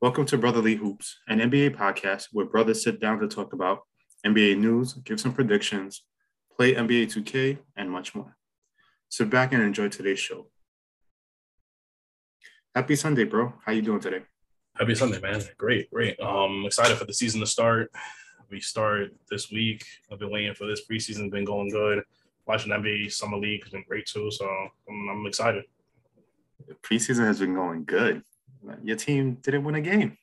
Welcome to Brotherly Hoops, an NBA podcast where brothers sit down to talk about NBA news, give some predictions, play NBA 2K, and much more. Sit back and enjoy today's show. Happy Sunday, bro. How you doing today? Happy Sunday, man. Great, great. Um, excited for the season to start. We start this week. I've been waiting for this preseason. Been going good. Watching NBA Summer League has been great too. So I'm, I'm excited. The preseason has been going good. Your team didn't win a game.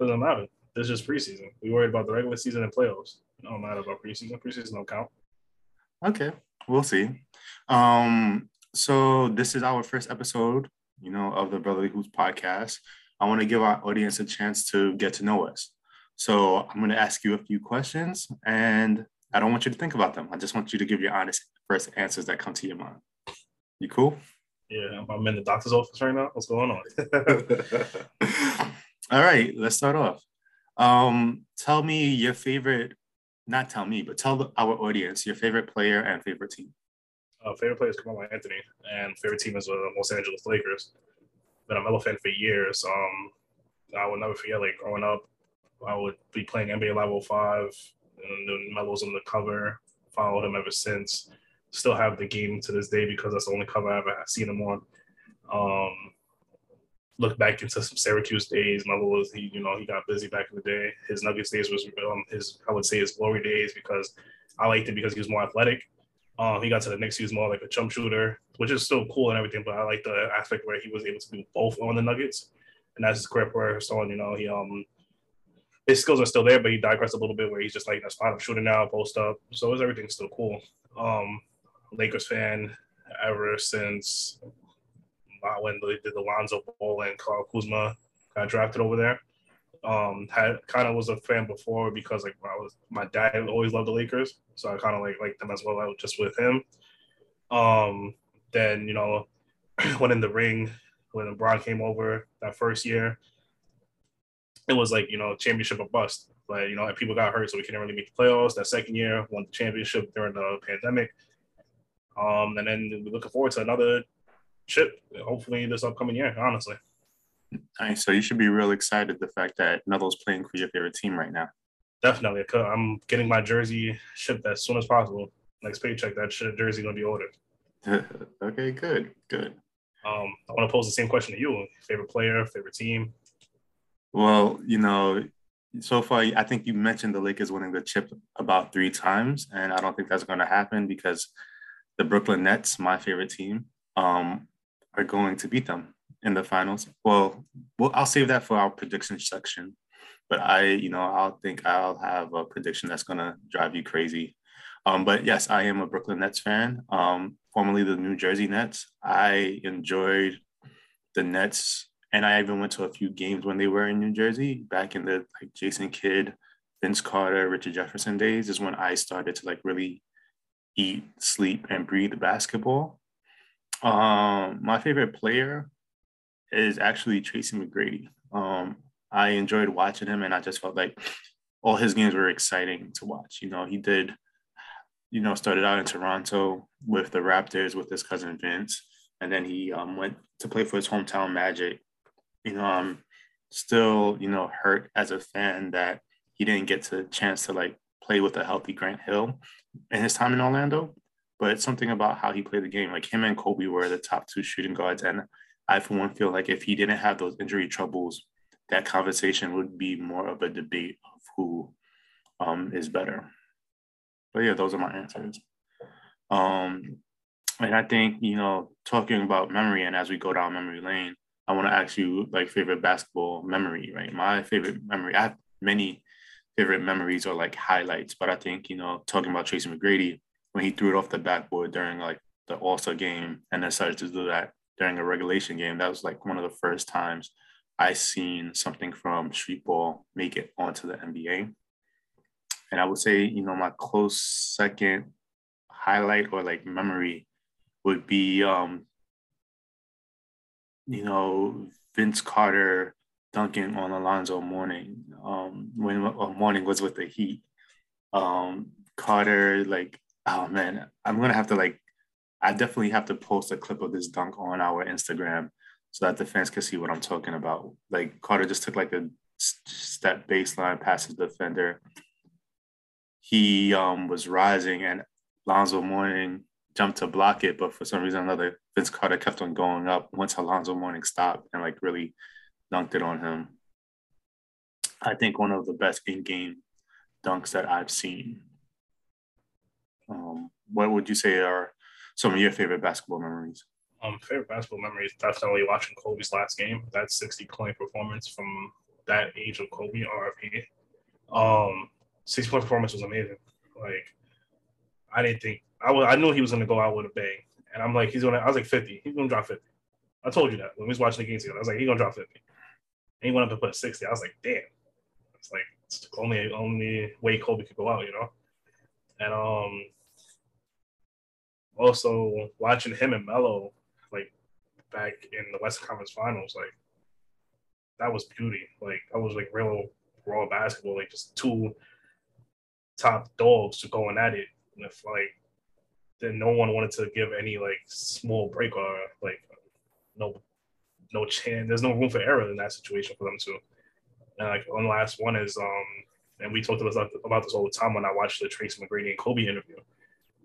Doesn't matter. This is just preseason. We worried about the regular season and playoffs. It don't matter about preseason. Preseason don't count. Okay, we'll see. Um, so this is our first episode, you know, of the Brotherly Hoops podcast. I want to give our audience a chance to get to know us. So I'm going to ask you a few questions, and I don't want you to think about them. I just want you to give your honest first answers that come to your mind. You cool? Yeah, I'm in the doctor's office right now. What's going on? All right, let's start off. Um, tell me your favorite, not tell me, but tell our audience your favorite player and favorite team. Uh, favorite player is Carmelo Anthony, and favorite team is the uh, Los Angeles Lakers. Been a Melo fan for years. Um, I will never forget, like growing up, I would be playing NBA Live 05, and then Melo's on the cover. Followed him ever since still have the game to this day because that's the only cover I've ever seen him on. Um, look back into some Syracuse days. Melo was he, you know, he got busy back in the day. His Nuggets days was um, his, I would say, his glory days because I liked it because he was more athletic. Um, he got to the Knicks, he was more like a jump shooter, which is still cool and everything. But I like the aspect where he was able to do both on the Nuggets, and that's his career on. You know, he um his skills are still there, but he digressed a little bit where he's just like that's fine. I'm shooting now, post up, so is everything still cool. Um, Lakers fan ever since when they did the Lonzo Ball and Kyle Kuzma got drafted over there. Um, had kind of was a fan before because like I was my dad always loved the Lakers, so I kind of like liked them as well just with him. Um, then you know when in the ring when LeBron came over that first year. It was like you know championship or bust, but you know people got hurt, so we couldn't really make the playoffs. That second year, won the championship during the pandemic. Um, and then we're looking forward to another chip, hopefully this upcoming year. Honestly. Nice. So you should be real excited the fact that Melo's playing for your favorite team right now. Definitely. I'm getting my jersey shipped as soon as possible. Next paycheck, that jersey gonna be ordered. okay, good, good. Um, I want to pose the same question to you: favorite player, favorite team. Well, you know, so far, I think you mentioned the Lakers winning the chip about three times, and I don't think that's going to happen because the Brooklyn Nets, my favorite team, um, are going to beat them in the finals. Well, well, I'll save that for our prediction section. But I, you know, I'll think I'll have a prediction that's gonna drive you crazy. Um, but yes, I am a Brooklyn Nets fan. Um, formerly the New Jersey Nets. I enjoyed the Nets, and I even went to a few games when they were in New Jersey back in the like Jason Kidd, Vince Carter, Richard Jefferson days. Is when I started to like really eat, sleep, and breathe basketball. Um, my favorite player is actually Tracy McGrady. Um, I enjoyed watching him, and I just felt like all his games were exciting to watch. You know, he did, you know, started out in Toronto with the Raptors with his cousin Vince, and then he um, went to play for his hometown Magic. You know, I'm still, you know, hurt as a fan that he didn't get to chance to like play with a healthy Grant Hill in his time in Orlando, but it's something about how he played the game. Like him and Kobe were the top two shooting guards. And I, for one, feel like if he didn't have those injury troubles, that conversation would be more of a debate of who um, is better. But yeah, those are my answers. Um, and I think, you know, talking about memory and as we go down memory lane, I want to ask you like favorite basketball memory, right? My favorite memory, I have many favorite memories or like highlights. But I think, you know, talking about Tracy McGrady, when he threw it off the backboard during like the All-Star game and then started to do that during a regulation game, that was like one of the first times I seen something from street ball make it onto the NBA. And I would say, you know, my close second highlight or like memory would be um, you know, Vince Carter dunking on Alonzo Mourning um, when uh, Mourning was with the Heat. Um, Carter, like, oh man, I'm gonna have to like, I definitely have to post a clip of this dunk on our Instagram so that the fans can see what I'm talking about. Like Carter just took like a step baseline past his defender. He um, was rising and Alonzo Mourning jumped to block it, but for some reason another Vince Carter kept on going up once Alonzo Mourning stopped and like really dunked it on him. I think one of the best in-game dunks that I've seen. Um, what would you say are some of your favorite basketball memories? Um, favorite basketball memories definitely watching Kobe's last game. That 60 point performance from that age of Kobe, RFP. Um, 60 point performance was amazing. Like, I didn't think I was. I knew he was going to go out with a bang, and I'm like, he's going to. I was like 50. He's going to drop 50. I told you that when we was watching the game together. I was like, he's going to drop 50. And he went up to put a 60. I was like, damn. It's like it's the only only way Kobe could go out, you know. And um, also watching him and Melo like back in the Western Conference Finals, like that was beauty. Like that was like real raw basketball, like just two top dogs to going at it. And if like then no one wanted to give any like small break or like no no chance. There's no room for error in that situation for them to. And like one last one is um, and we talked about about this all the time when I watched the Tracy McGrady and Kobe interview.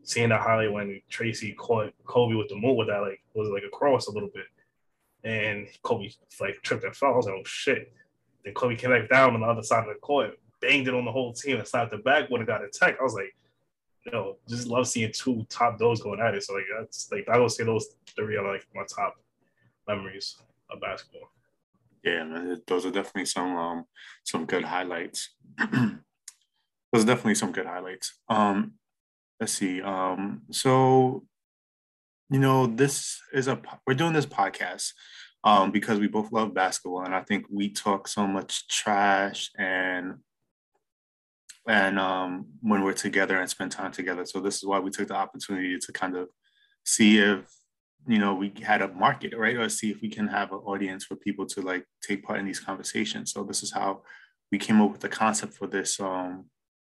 Seeing that highlight when Tracy caught Kobe with the move with that like was like a cross a little bit, and Kobe like tripped and fell. I was like, oh shit. Then Kobe came back down on the other side of the court, banged it on the whole team, and slapped the back when it got attacked. I was like, know, just love seeing two top dogs going at it. So like that's like I would say those three are like my top memories of basketball. Yeah, those are definitely some um some good highlights. those are definitely some good highlights. Um, let's see. Um, so you know, this is a we're doing this podcast um because we both love basketball, and I think we talk so much trash and and um when we're together and spend time together. So this is why we took the opportunity to kind of see if you know we had a market right? Or see if we can have an audience for people to like take part in these conversations. So this is how we came up with the concept for this um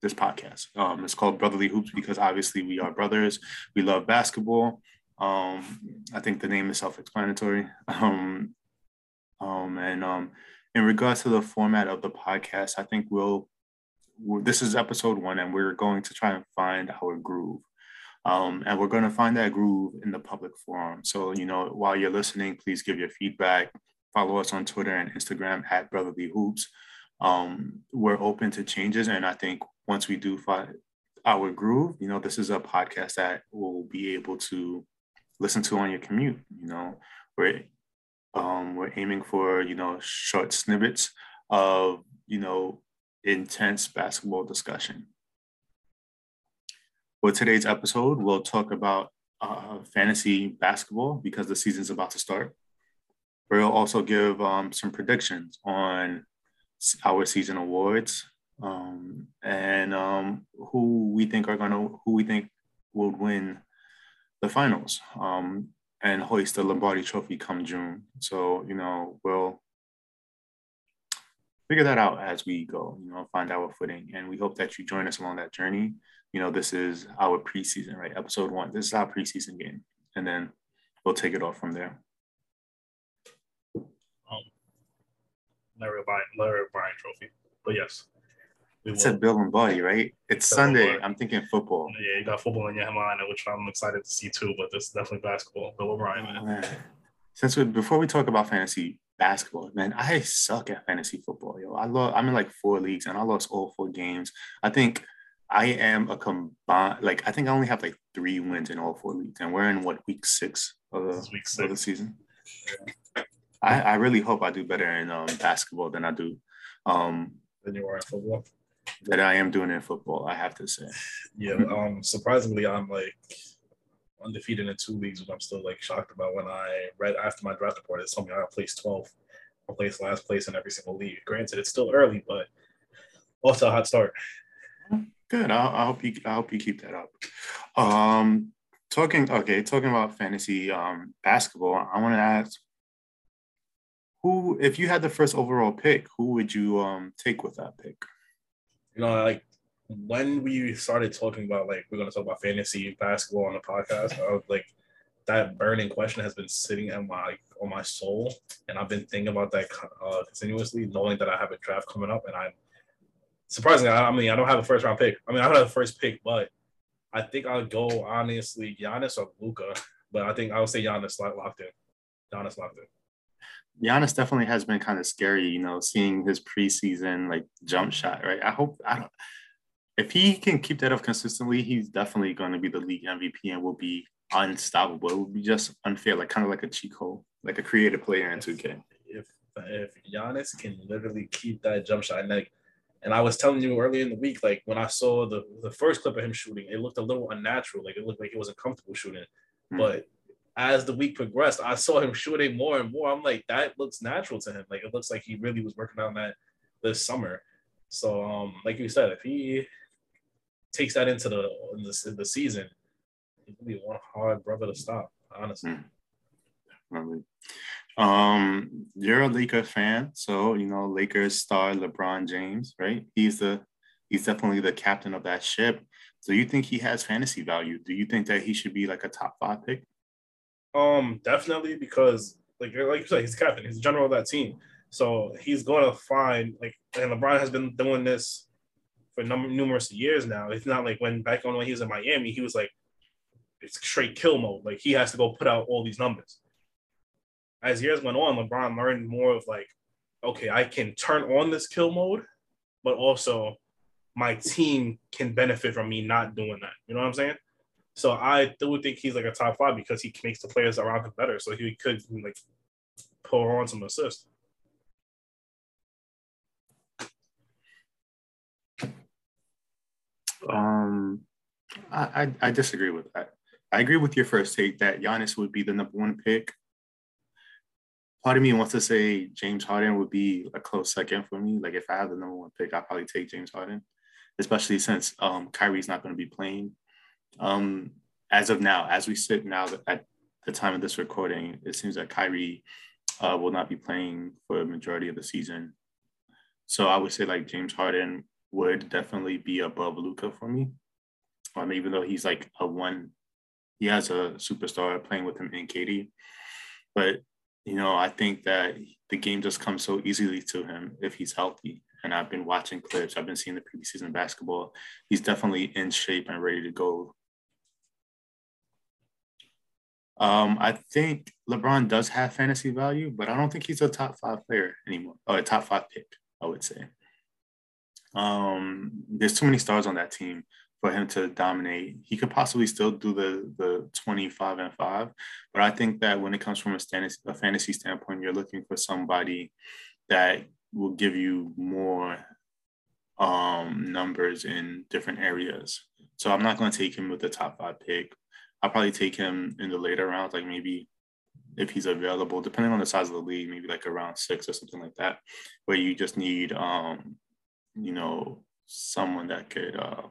this podcast. Um it's called brotherly hoops because obviously we are brothers. We love basketball. Um i think the name is self-explanatory. Um um and um in regards to the format of the podcast i think we'll this is episode one and we're going to try and find our groove um, and we're going to find that groove in the public forum. So, you know, while you're listening, please give your feedback. Follow us on Twitter and Instagram at Brotherly Hoops. Um, we're open to changes. And I think once we do find our groove, you know, this is a podcast that will be able to listen to on your commute. You know, we're, um, we're aiming for, you know, short snippets of, you know, intense basketball discussion. For today's episode, we'll talk about uh, fantasy basketball because the season's about to start. We'll also give um, some predictions on our season awards um, and um, who we think are gonna, who we think will win the finals um, and hoist the Lombardi Trophy come June. So you know we'll figure that out as we go. You know, find our footing, and we hope that you join us along that journey you know, this is our preseason, right? Episode one. This is our preseason game. And then we'll take it off from there. Um, Larry O'Brien, Larry O'Brien trophy. But yes. It said Bill and Buddy, right? It's Sunday. I'm thinking football. Yeah, you got football in your mind, which I'm excited to see too, but this is definitely basketball. Bill O'Brien, man. Man. Since we, before we talk about fantasy basketball, man, I suck at fantasy football, yo. I love I'm in like four leagues and I lost all four games. I think I am a combined like I think I only have like three wins in all four leagues, and we're in what week six of the, week six. of the season. Yeah. I, I really hope I do better in um, basketball than I do um, than you are in football. That I am doing in football, I have to say. Yeah, um, surprisingly, I'm like undefeated in two leagues, which I'm still like shocked about. When I read after my draft report, it told me I placed 12th, I placed last place in every single league. Granted, it's still early, but also a hot start. Good. I, I hope you. I hope you keep that up. Um, talking. Okay, talking about fantasy um, basketball. I want to ask, who, if you had the first overall pick, who would you um take with that pick? You know, like when we started talking about like we're gonna talk about fantasy basketball on the podcast, I was like, that burning question has been sitting on my on my soul, and I've been thinking about that uh, continuously, knowing that I have a draft coming up, and I'm surprisingly, I, I mean, I don't have a first round pick. I mean, I don't have a first pick, but I think I'll go honestly Giannis or Luka. but I think I would say Giannis locked in. Giannis locked in. Giannis definitely has been kind of scary, you know, seeing his preseason like jump shot, right? I hope I don't if he can keep that up consistently, he's definitely going to be the league MVP and will be unstoppable. It would be just unfair, like kind of like a cheat code, like a creative player in 2K. If if Giannis can literally keep that jump shot, and like, and I was telling you earlier in the week, like when I saw the the first clip of him shooting, it looked a little unnatural. Like it looked like he wasn't comfortable shooting. Mm. But as the week progressed, I saw him shooting more and more. I'm like, that looks natural to him. Like it looks like he really was working on that this summer. So, um, like you said, if he takes that into the in the, in the season, he's gonna be one hard brother to stop. Honestly. Mm. Um, you're a Lakers fan, so you know Lakers star LeBron James, right? He's the he's definitely the captain of that ship. So you think he has fantasy value? Do you think that he should be like a top five pick? Um, definitely because like like you said, he's captain, he's the general of that team. So he's going to find like, and LeBron has been doing this for number numerous years now. It's not like when back on when he was in Miami, he was like it's straight kill mode. Like he has to go put out all these numbers. As years went on, LeBron learned more of like, okay, I can turn on this kill mode, but also my team can benefit from me not doing that. You know what I'm saying? So I do think he's like a top five because he makes the players around him better. So he could like pull on some assists. Um, I, I, I disagree with that. I agree with your first take that Giannis would be the number one pick. Part of me wants to say James Harden would be a close second for me. Like if I have the number one pick, I'd probably take James Harden, especially since um, Kyrie's not going to be playing um, as of now, as we sit now at the time of this recording, it seems that Kyrie uh, will not be playing for a majority of the season. So I would say like James Harden would definitely be above Luka for me. Um, even though he's like a one, he has a superstar playing with him in KD. But you know, I think that the game just comes so easily to him if he's healthy. And I've been watching clips. I've been seeing the preseason basketball. He's definitely in shape and ready to go um, I think LeBron does have fantasy value, but I don't think he's a top five player anymore, or a top five pick, I would say. Um, there's too many stars on that team for him to dominate. He could possibly still do the the 25 and 5, but I think that when it comes from a, fantasy, a fantasy standpoint, you're looking for somebody that will give you more um, numbers in different areas. So I'm not going to take him with the top five pick, I'll probably take him in the later rounds, like maybe if he's available, depending on the size of the league, maybe like around six or something like that, where you just need, um, you know, someone that could uh,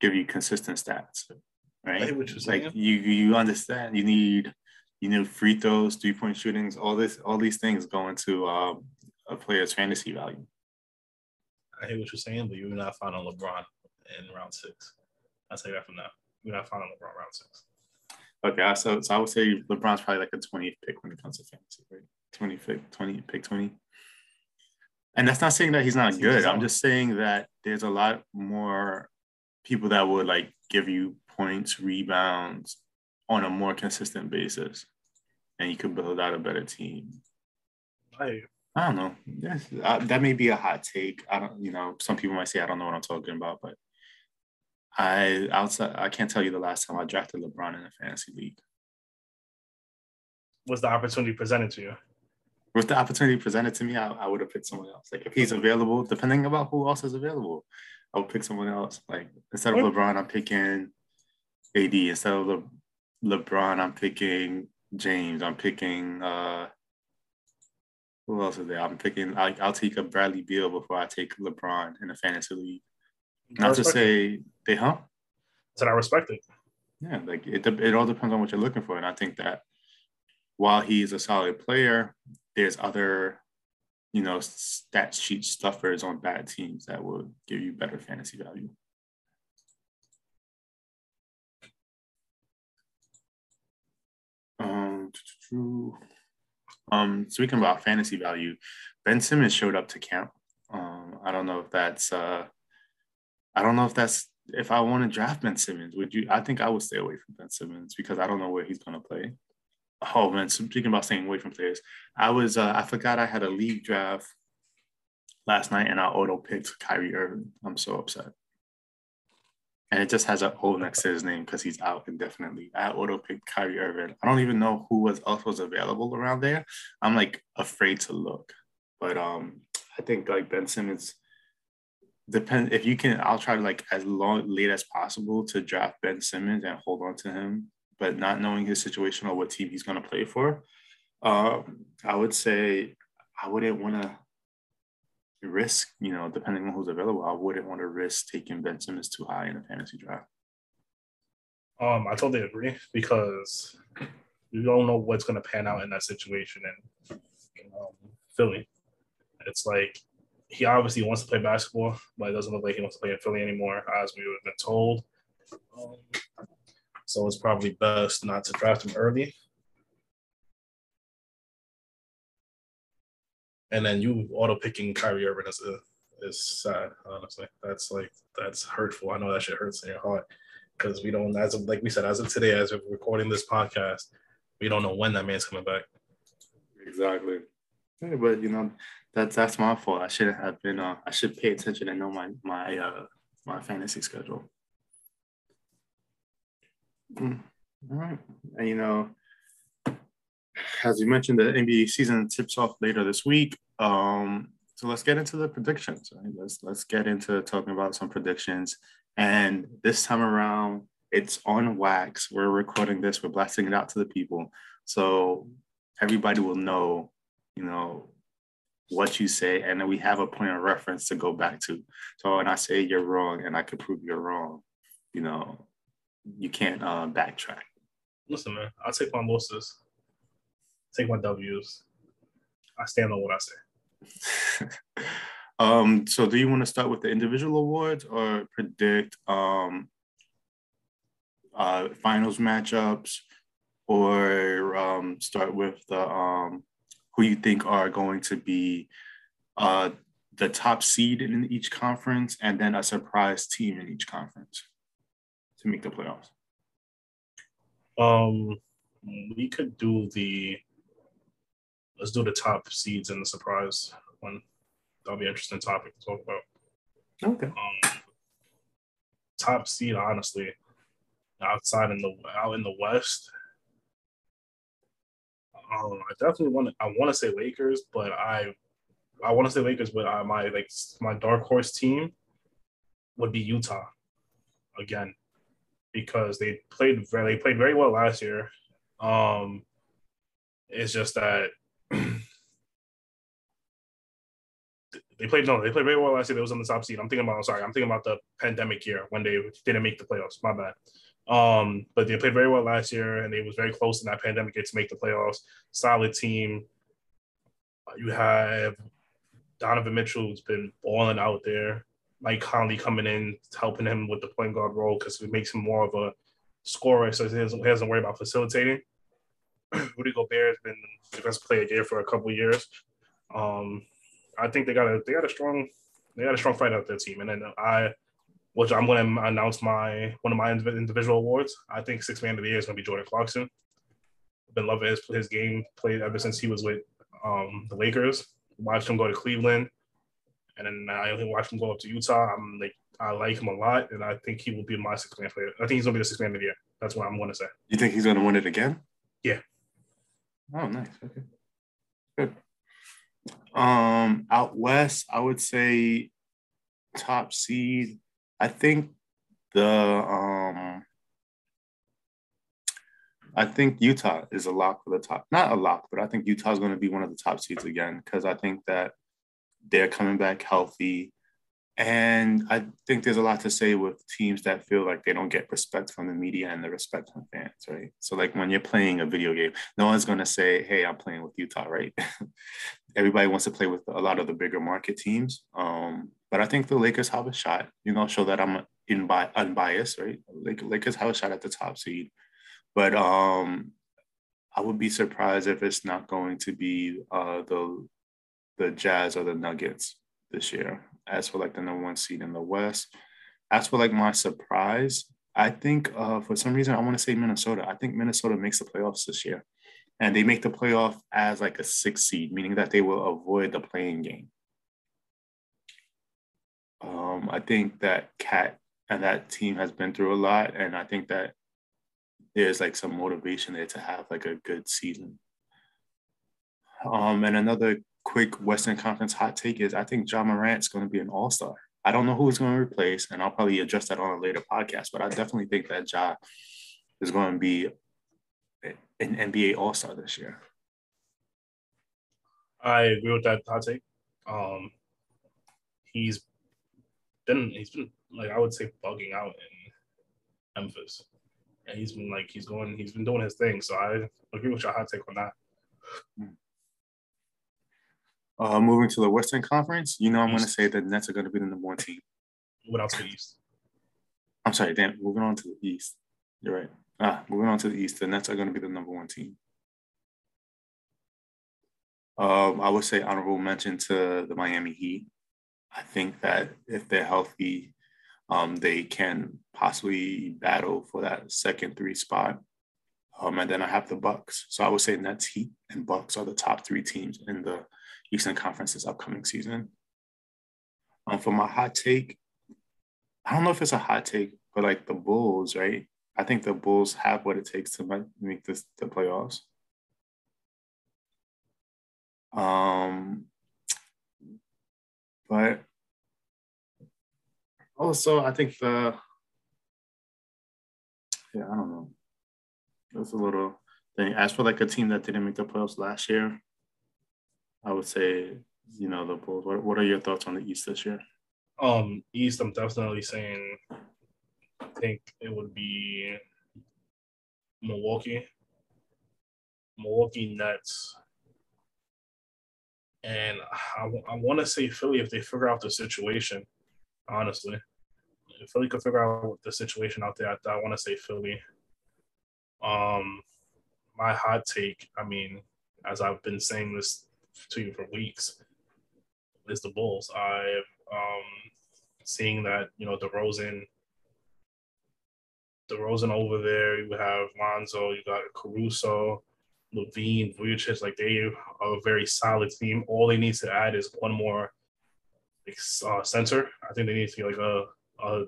give you consistent stats, right? like you, you understand, you need, you know, free throws, three point shootings, all this, all these things go into uh, a player's fantasy value. I hear what you're saying, but you're not finding LeBron in round six. I'll say that from now we're not finding LeBron round six. Okay, so so I would say LeBron's probably like a 20th pick when it comes to fantasy, right? 20 pick, 20 pick 20. And that's not saying that he's not good. I'm just saying that there's a lot more people that would like give you points, rebounds on a more consistent basis, and you could build out a better team. I I don't know. Yes, uh, that may be a hot take. I don't, you know, some people might say I don't know what I'm talking about, but I outside I can't tell you the last time I drafted LeBron in a fantasy league. Was the opportunity presented to you? Was the opportunity presented to me, I, I would have picked someone else. Like if he's available, depending about who else is available, I would pick someone else. Like instead of LeBron, I'm picking AD. Instead of Le- LeBron, I'm picking James. I'm picking uh who else is there? I'm picking I, I'll take a Bradley Beal before I take LeBron in a fantasy league. Not to say it. they, huh? Said I respect it. Yeah, like it, it all depends on what you're looking for. And I think that while he's a solid player, there's other, you know, stat sheet stuffers on bad teams that will give you better fantasy value. Um, um, speaking about fantasy value, Ben Simmons showed up to camp. Um, I don't know if that's uh, I don't know if that's if I want to draft Ben Simmons. Would you? I think I would stay away from Ben Simmons because I don't know where he's gonna play. Oh man, speaking about staying away from players, I was uh, I forgot I had a league draft last night and I auto picked Kyrie Irving. I'm so upset. And it just has an O next to his name because he's out indefinitely. I auto picked Kyrie Irving. I don't even know who was else was available around there. I'm like afraid to look. But um I think like Ben Simmons depend if you can I'll try to like as long late as possible to draft Ben Simmons and hold on to him, but not knowing his situation or what team he's gonna play for. Um, I would say I wouldn't want to risk, you know, depending on who's available, I wouldn't want to risk taking Ben Simmons too high in a fantasy draft. Um, I totally agree because you don't know what's going to pan out in that situation in um, Philly. It's like he obviously wants to play basketball, but it doesn't look like he wants to play in Philly anymore, as we have been told. Um, so it's probably best not to draft him early. and then you auto picking Kyrie Irving is a, is sad. Honestly, that's like that's hurtful. I know that shit hurts in your heart because we don't, as of like we said, as of today, as of recording this podcast, we don't know when that man's coming back. Exactly. Yeah, but you know, that's that's my fault. I shouldn't have been. Uh, I should pay attention and know my my uh my fantasy schedule. Mm. All right, and you know, as you mentioned, the NBA season tips off later this week. Um, so let's get into the predictions. Right? Let's let's get into talking about some predictions. And this time around, it's on wax. We're recording this. We're blasting it out to the people, so everybody will know, you know, what you say, and then we have a point of reference to go back to. So when I say you're wrong, and I can prove you're wrong, you know, you can't uh, backtrack. Listen, man, I'll take my losses take my W's. I stand on what I say. um, so do you want to start with the individual awards or predict um, uh, finals matchups or um, start with the um, who you think are going to be uh, the top seed in each conference and then a surprise team in each conference to make the playoffs? Um, we could do the let's do the top seeds and the surprise one. That'll be an interesting topic to talk about. Okay. Um, top seed, honestly, outside in the out in the West. Um, I definitely want to. I want to say Lakers, but I, I want to say Lakers, but I, my like my dark horse team would be Utah again because they played very they played very well last year. Um, it's just that they played no, they played very well last year. They was on the top seed. I'm thinking about. I'm sorry, I'm thinking about the pandemic year when they didn't make the playoffs. My bad. Um, but they played very well last year, and they was very close in that pandemic year to make the playoffs. Solid team. You have Donovan Mitchell who's been balling out there. Mike Conley coming in, helping him with the point guard role because it makes him more of a scorer, so he doesn't, he doesn't worry about facilitating. Rudy Gobert has been defensive player of year for a couple years. Um, I think they got a they got a strong they got a strong fight out their team, and then I, which I'm going to announce my one of my individual awards. I think six man of the year is going to be Jordan Clarkson. I've been loving his his game played ever since he was with um, the Lakers. Watched him go to Cleveland, and then I only watched him go up to Utah. I'm like I like him a lot, and I think he will be my six man player. I think he's going to be the six man of the year. That's what I'm going to say. You think he's going to win it again? Yeah. Oh, nice. Okay. Good. Um, out west, I would say top seed. I think the um I think Utah is a lock for the top. Not a lock, but I think Utah is going to be one of the top seeds again because I think that they're coming back healthy. And I think there's a lot to say with teams that feel like they don't get respect from the media and the respect from fans, right? So, like when you're playing a video game, no one's going to say, Hey, I'm playing with Utah, right? Everybody wants to play with a lot of the bigger market teams. Um, but I think the Lakers have a shot, you know, show that I'm in by unbiased, right? Like Lakers have a shot at the top seed. But um, I would be surprised if it's not going to be uh, the the Jazz or the Nuggets this year. As for like the number one seed in the West, as for like my surprise, I think uh, for some reason I want to say Minnesota. I think Minnesota makes the playoffs this year, and they make the playoff as like a six seed, meaning that they will avoid the play-in game. Um, I think that KAT and that team has been through a lot, and I think that there's like some motivation there to have like a good season. Um, and another quick Western Conference hot take is I think Ja Morant's going to be an All Star. I don't know who he's going to replace, and I'll probably address that on a later podcast. But I definitely think that Ja is going to be an NBA All Star this year. I agree with that hot take. Um, he's been he's been like I would say bugging out in Memphis, and he's been like he's going he's been doing his thing. So I agree with your hot take on that. Hmm. Uh, moving to the Western Conference, you know I'm going to say that Nets are going to be the number one team. What else the East? I'm sorry, Dan. Moving on to the East. You're right. Ah, moving on to the East, the Nets are going to be the number one team. Um, I would say honorable mention to the Miami Heat. I think that if they're healthy, um, they can possibly battle for that second three spot. Um, and then I have the Bucks. So I would say Nets, Heat, and Bucks are the top three teams in the Eastern Conference this upcoming season. Um, for my hot take, I don't know if it's a hot take, but like the Bulls, right? I think the Bulls have what it takes to make this the playoffs. Um, but also, I think the yeah, I don't know. That's a little thing. As for like a team that didn't make the playoffs last year, I would say, you know, the Bulls. What, what are your thoughts on the East this year? Um, East, I'm definitely saying. I think it would be Milwaukee, Milwaukee Nets, and I, I want to say Philly if they figure out the situation. Honestly, if Philly could figure out the situation out there, I, I want to say Philly. Um, my hot take. I mean, as I've been saying this to you for weeks is the Bulls. I've um, seeing that you know DeRozan, DeRozan over there. You have Lonzo. You got Caruso, LaVine, Vucevic. Like they are a very solid team. All they need to add is one more uh, center. I think they need to be like a, a,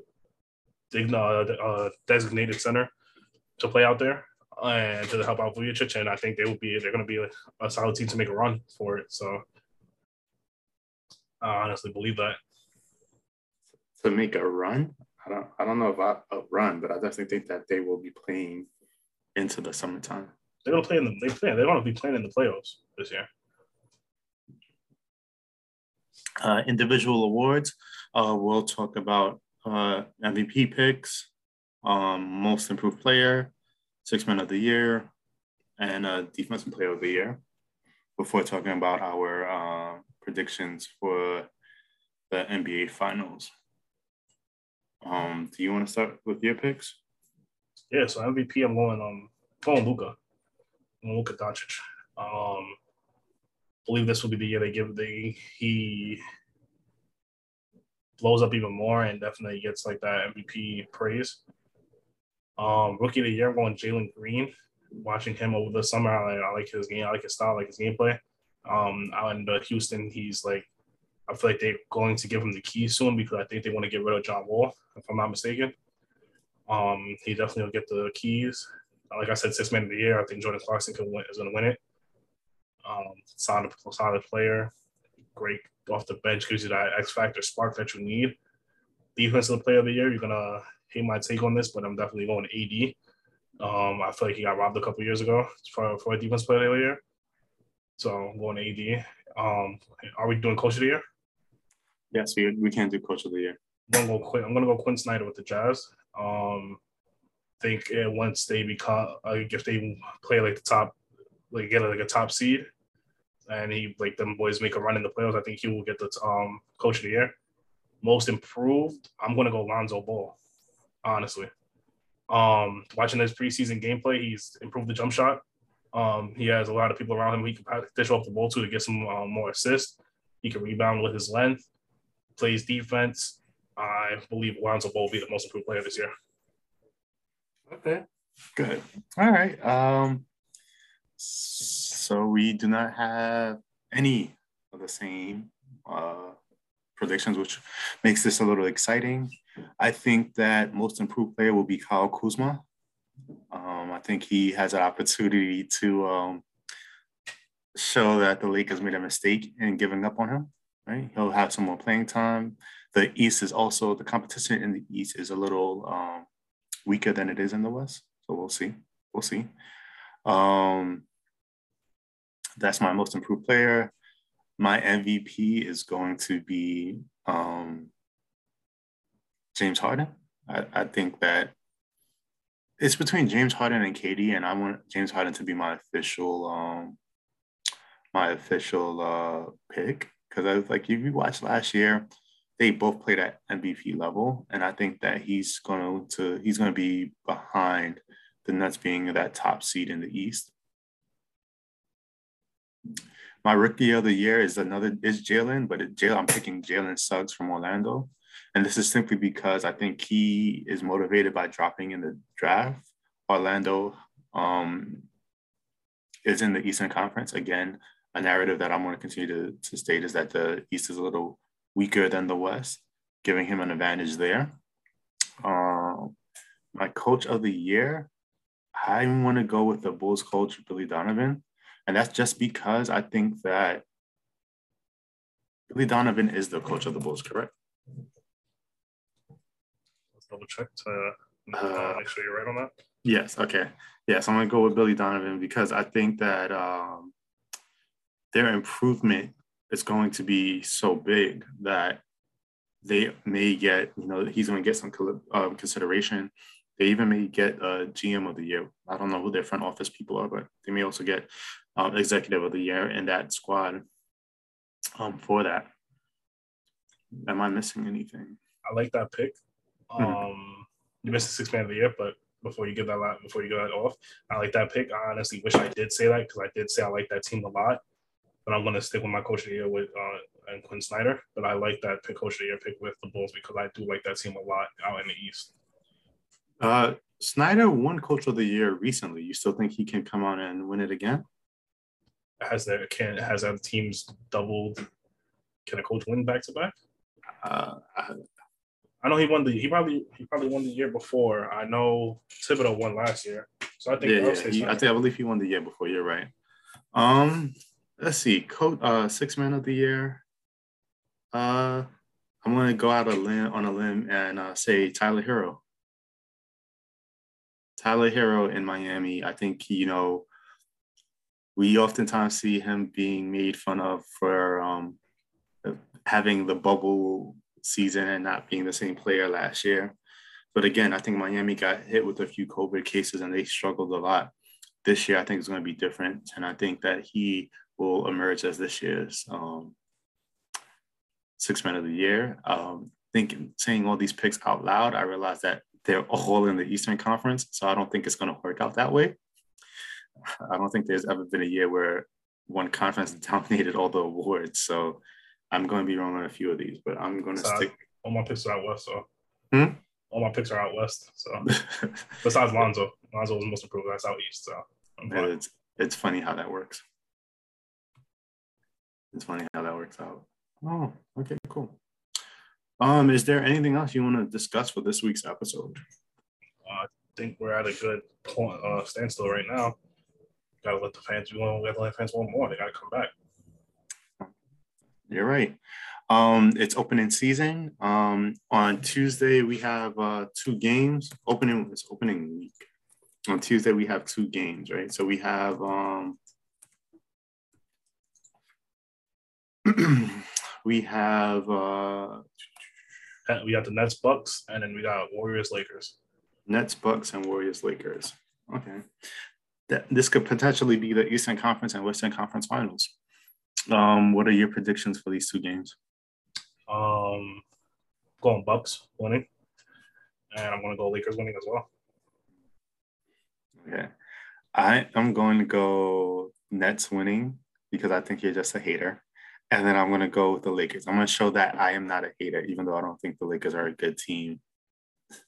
digna, a designated center to play out there and to help out Vucevic, and I think they will be they're going to be a, a, solid team to make a run for it. So I honestly believe that. To make a run, I don't I don't know about a run, but I definitely think that they will be playing into the summertime. They're going to play in the they play they're going to be playing in the playoffs this year. Uh, individual awards, uh, we'll talk about uh, MVP picks, um, most improved player, six Men of the year, and a defensive player of the year before talking about our uh, predictions for the NBA finals. Um, do you want to start with your picks? Yeah, so MVP, I'm going um going Luka, Luka Doncic. Um, believe this will be the year they give the he blows up even more and definitely gets like that MVP praise. Um, rookie of the year, I'm going Jalen Green. Watching him over the summer, I, I, like his game. I like his style, I like his gameplay. Um, out in uh, Houston, he's like, I feel like they're going to give him the keys soon because I think they want to get rid of John Wall, if I'm not mistaken. Um, he definitely will get the keys. Like I said, six man of the year. I think Jordan Clarkson can win, is going to win it. Um, solid, solid player, great off the bench, gives you that X factor spark that you need. Defensive player of the year, you're gonna hate my take on this, but I'm definitely going AD. Um, I feel like he got robbed a couple years ago for, for a defense player of the year. So I'm going AD. Um, are we doing coach of the year? Yes, we, we can do coach of the year. I'm gonna go Quin, I'm gonna go Quin Snyder with the Jazz. Um, think once they become like if they play like the top, like get like a top seed, and he like them boys make a run in the playoffs, I think he will get the um coach of the year. Most improved, I'm gonna go Lonzo Ball honestly. Um, watching his preseason gameplay, he's improved the jump shot. Um, he has a lot of people around him he can dish off the ball to to get some um, more assists. He can rebound with his length, plays defense. I believe Lonzo Ball will be the most improved player this year. Okay, good. All right. Um, so we do not have any of the same uh, predictions, which makes this a little exciting. I think that most improved player will be Kyle Kuzma. Um, I think he has an opportunity to um, show that the Lakers made a mistake in giving up on him. Right, he'll have some more playing time. The East is also the competition in the East is a little um, weaker than it is in the West. So we'll see. We'll see. Um, that's my most improved player. My MVP is going to be um, James Harden. I, I think that it's between James Harden and KD, and I want James Harden to be my official um, my official uh, pick because I was like, if you watched last year, they both played at MVP level, and I think that he's going to he's going to be behind the Nets being that top seed in the East. My rookie of the year is another is Jalen, but Jalen I'm picking Jalen Suggs from Orlando, and this is simply because I think he is motivated by dropping in the draft. Orlando um, is in the Eastern Conference again. A narrative that I'm going to continue to, to state is that the East is a little weaker than the West, giving him an advantage there. Uh, my coach of the year, I want to go with the Bulls coach, Billy Donovan. And that's just because I think that Billy Donovan is the coach of the Bulls, correct? Let's double check to uh, make sure you're right on that. Yes. Okay. Yes, I'm going to go with Billy Donovan because I think that um, their improvement is going to be so big that they may get, you know, he's going to get some um, consideration they even may get a GM of the year. I don't know who their front office people are, but they may also get um, executive of the year in that squad um, for that. Am I missing anything? I like that pick. Mm-hmm. Um, you missed the sixth man of the year, but before you get that lot, before you get that off, I like that pick. I honestly wish I did say that because I did say I like that team a lot. But I'm going to stick with my coach of the year with uh, and Quin Snyder. But I like that pick coach of the year pick with the Bulls because I do like that team a lot out in the East. Uh, Snyder won Coach of the Year recently. You still think he can come on and win it again? Has that can has that teams doubled? Can a coach win back to back? Uh, I know he won the he probably he probably won the year before. I know Thibodeau won last year, so I think yeah, yeah. He, I think I believe he won the year before. You're right. Um, let's see, coach uh six man of the year. Uh, I'm gonna go out a limb on a limb and uh, say Tyler Herro. Tyler Herro in Miami, I think, you know, we oftentimes see him being made fun of for um, having the bubble season and not being the same player last year. But again, I think Miami got hit with a few COVID cases and they struggled a lot. This year, I think it's going to be different. And I think that he will emerge as this year's um, six man of the year. Um, thinking, saying all these picks out loud, I realized that they're all in the Eastern Conference. So I don't think it's going to work out that way. I don't think there's ever been a year where one conference dominated all the awards. So I'm going to be wrong on a few of these, but I'm going to so stick. All my picks are out west. So hmm? all my picks are out west. So besides Lonzo, Lonzo was most improved. That's out east. So yeah, it's it's funny how that works. It's funny how that works out. Oh, okay, cool. Um, is there anything else you want to discuss for this week's episode? Uh, I think we're at a good point, uh, standstill right now. Gotta let the fans. We want. We have to let fans want more. They gotta come back. You're right. Um, it's opening season. Um, on Tuesday we have uh, two games. Opening it's opening week. On Tuesday we have two games, right? So we have um, we have uh, we got the Nets, Bucks, and then we got Warriors, Lakers. Nets, Bucks, and Warriors, Lakers. Okay, that this could potentially be the Eastern Conference and Western Conference Finals. Um, what are your predictions for these two games? Um, going Bucks winning, and I'm going to go Lakers winning as well. Okay. I am going to go Nets winning because I think you're just a hater. And then I'm going to go with the Lakers. I'm going to show that I am not a hater, even though I don't think the Lakers are a good team.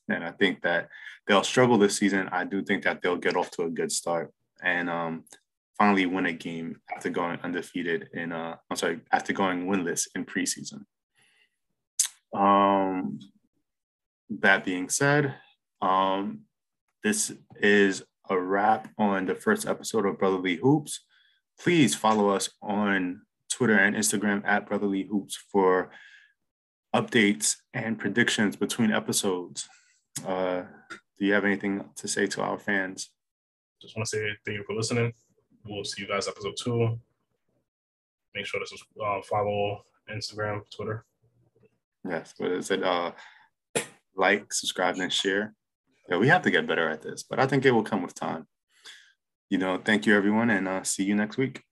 And I think that they'll struggle this season. I do think that they'll get off to a good start and um, finally win a game after going undefeated in, uh, I'm sorry, after going winless in preseason. Um, that being said, um, this is a wrap on the first episode of Brotherly Hoops. Please follow us on Twitter and Instagram at Brotherly Hoops for updates and predictions between episodes. Uh, do you have anything to say to our fans? Just want to say thank you for listening. We'll see you guys episode two. Make sure to uh, follow Instagram, Twitter. Yes, but is it uh, like, subscribe, and share? Yeah, we have to get better at this, but I think it will come with time. You know, thank you everyone, and uh, see you next week.